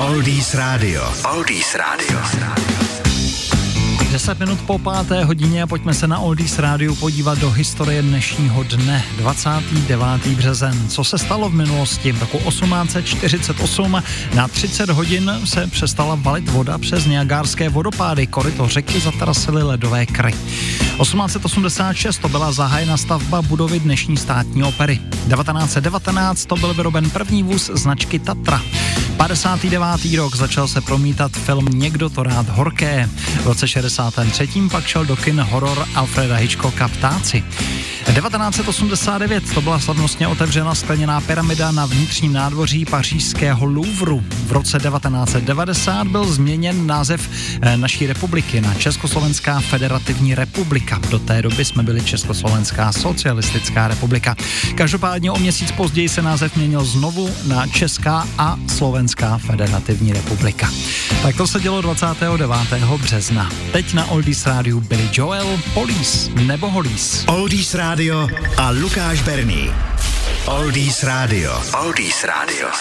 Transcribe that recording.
Oldies Radio. Oldies Radio. 10 minut po páté hodině pojďme se na Oldies Rádiu podívat do historie dnešního dne, 29. březen. Co se stalo v minulosti? V roku 1848 na 30 hodin se přestala valit voda přes Niagárské vodopády, koryto řeky zatarasily ledové kry. 1886 to byla zahájena stavba budovy dnešní státní opery. 1919 to byl vyroben první vůz značky Tatra. 59. rok začal se promítat film Někdo to rád horké. V roce 63. pak šel do kin horor Alfreda Hitchcocka Ptáci. 1989 to byla slavnostně otevřena skleněná pyramida na vnitřním nádvoří pařížského Louvru. V roce 1990 byl změněn název eh, naší republiky na Československá federativní republika. Do té doby jsme byli Československá socialistická republika. Každopádně o měsíc později se název měnil znovu na Česká a Slovenská federativní republika. Tak to se dělo 29. března. Teď na Oldies rádiu byli Joel, Police nebo Holís. Oldies Radio a Lukáš Berný. Oldies Radio. Oldies Radio.